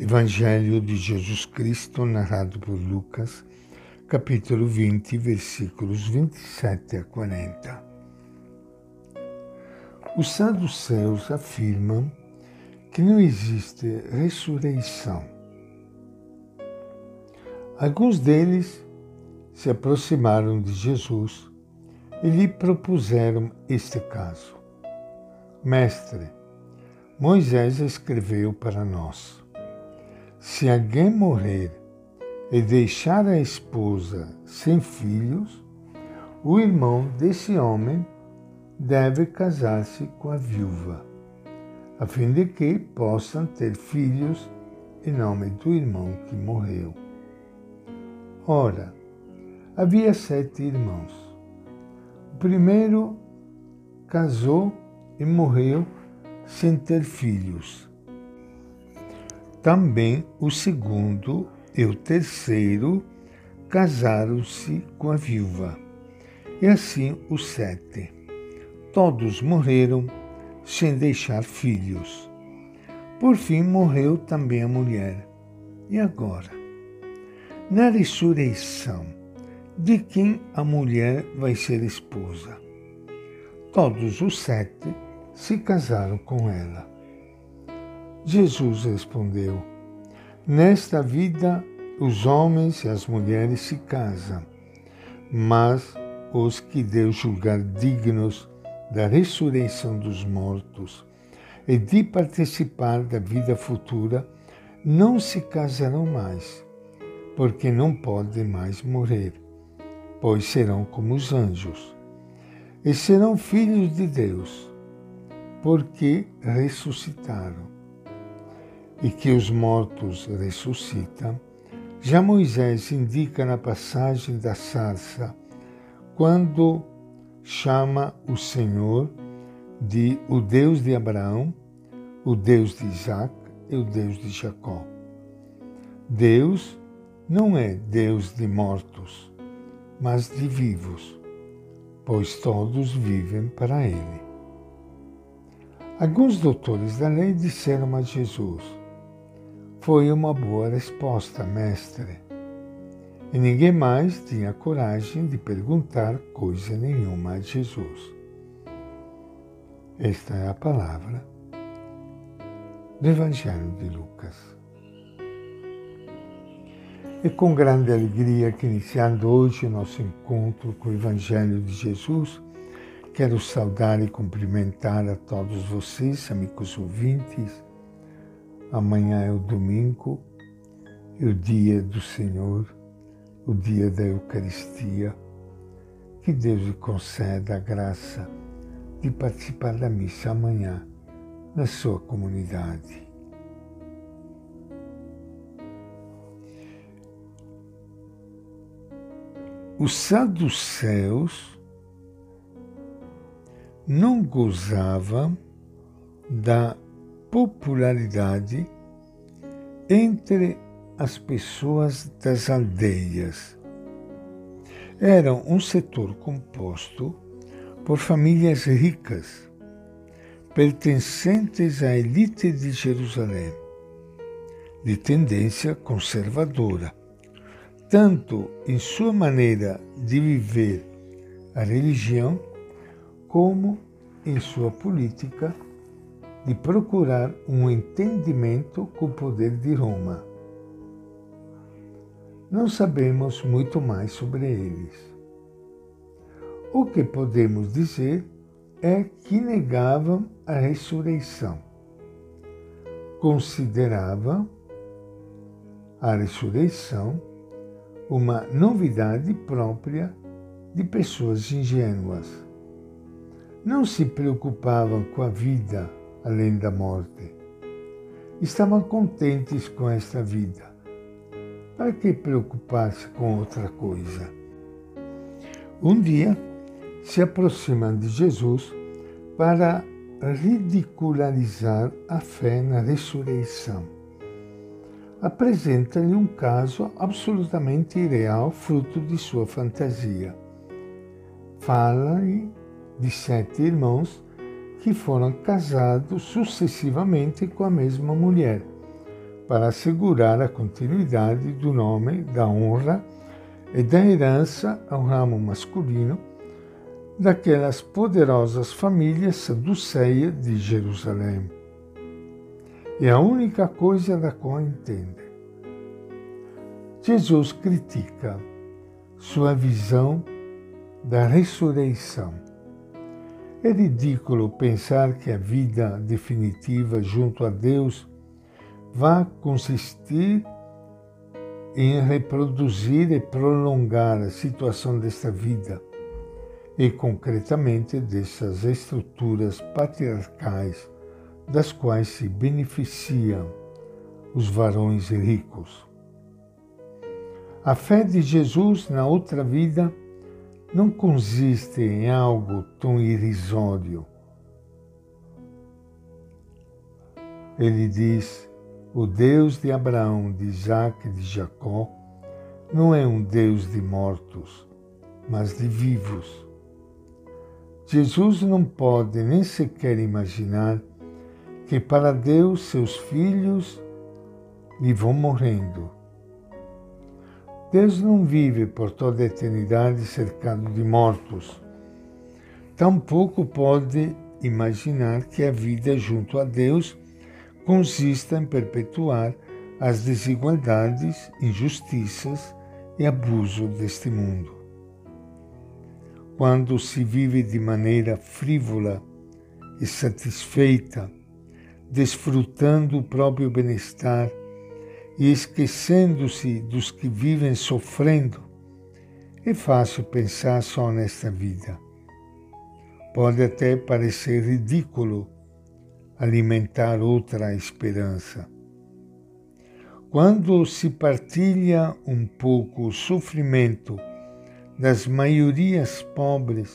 Evangelho de Jesus Cristo, narrado por Lucas, capítulo 20, versículos 27 a 40. Os saduceus afirmam que não existe ressurreição. Alguns deles se aproximaram de Jesus e lhe propuseram este caso. Mestre, Moisés escreveu para nós se alguém morrer e deixar a esposa sem filhos, o irmão desse homem deve casar-se com a viúva, a fim de que possam ter filhos em nome do irmão que morreu. Ora, havia sete irmãos. O primeiro casou e morreu sem ter filhos também o segundo e o terceiro casaram-se com a viúva, e assim os sete. Todos morreram sem deixar filhos. Por fim morreu também a mulher. E agora? Na ressurreição, de quem a mulher vai ser esposa? Todos os sete se casaram com ela. Jesus respondeu: Nesta vida os homens e as mulheres se casam, mas os que Deus julgar dignos da ressurreição dos mortos e de participar da vida futura não se casarão mais, porque não podem mais morrer, pois serão como os anjos, e serão filhos de Deus, porque ressuscitaram e que os mortos ressuscitam, já Moisés indica na passagem da sarça, quando chama o Senhor de o Deus de Abraão, o Deus de Isaac e o Deus de Jacó. Deus não é Deus de mortos, mas de vivos, pois todos vivem para Ele. Alguns doutores da lei disseram a Jesus: foi uma boa resposta, mestre. E ninguém mais tinha coragem de perguntar coisa nenhuma a Jesus. Esta é a palavra do Evangelho de Lucas. E com grande alegria que iniciando hoje o nosso encontro com o Evangelho de Jesus, quero saudar e cumprimentar a todos vocês, amigos ouvintes, Amanhã é o domingo, é o dia do Senhor, o dia da Eucaristia. Que Deus lhe conceda a graça de participar da missa amanhã na sua comunidade. Os saduceus não gozavam da popularidade entre as pessoas das aldeias. Eram um setor composto por famílias ricas, pertencentes à elite de Jerusalém, de tendência conservadora, tanto em sua maneira de viver a religião, como em sua política de procurar um entendimento com o poder de Roma. Não sabemos muito mais sobre eles. O que podemos dizer é que negavam a ressurreição. Consideravam a ressurreição uma novidade própria de pessoas ingênuas. Não se preocupavam com a vida além da morte. Estavam contentes com esta vida. Para que preocupar-se com outra coisa? Um dia, se aproximam de Jesus para ridicularizar a fé na ressurreição. Apresenta-lhe um caso absolutamente irreal, fruto de sua fantasia. Fala-lhe de sete irmãos que foram casados sucessivamente com a mesma mulher, para assegurar a continuidade do nome, da honra e da herança ao ramo masculino daquelas poderosas famílias saduceias de Jerusalém. É a única coisa da qual entende. Jesus critica sua visão da ressurreição. É ridículo pensar que a vida definitiva junto a Deus vá consistir em reproduzir e prolongar a situação desta vida e, concretamente, dessas estruturas patriarcais das quais se beneficiam os varões ricos. A fé de Jesus na outra vida não consiste em algo tão irrisório. Ele diz: o Deus de Abraão, de Isaac e de Jacó não é um Deus de mortos, mas de vivos. Jesus não pode nem sequer imaginar que para Deus seus filhos lhe vão morrendo. Deus não vive por toda a eternidade cercado de mortos. Tampouco pode imaginar que a vida junto a Deus consista em perpetuar as desigualdades, injustiças e abuso deste mundo. Quando se vive de maneira frívola e satisfeita, desfrutando o próprio bem-estar e esquecendo-se dos que vivem sofrendo, é fácil pensar só nesta vida. Pode até parecer ridículo alimentar outra esperança. Quando se partilha um pouco o sofrimento das maiorias pobres,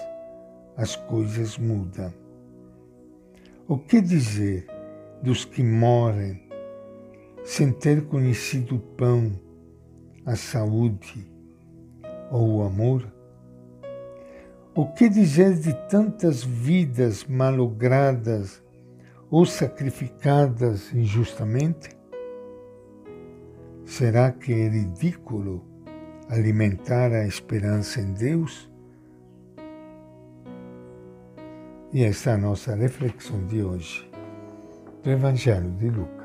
as coisas mudam. O que dizer dos que morrem sem ter conhecido o pão, a saúde ou o amor? O que dizer de tantas vidas malogradas ou sacrificadas injustamente? Será que é ridículo alimentar a esperança em Deus? E esta é a nossa reflexão de hoje do Evangelho de Lucas.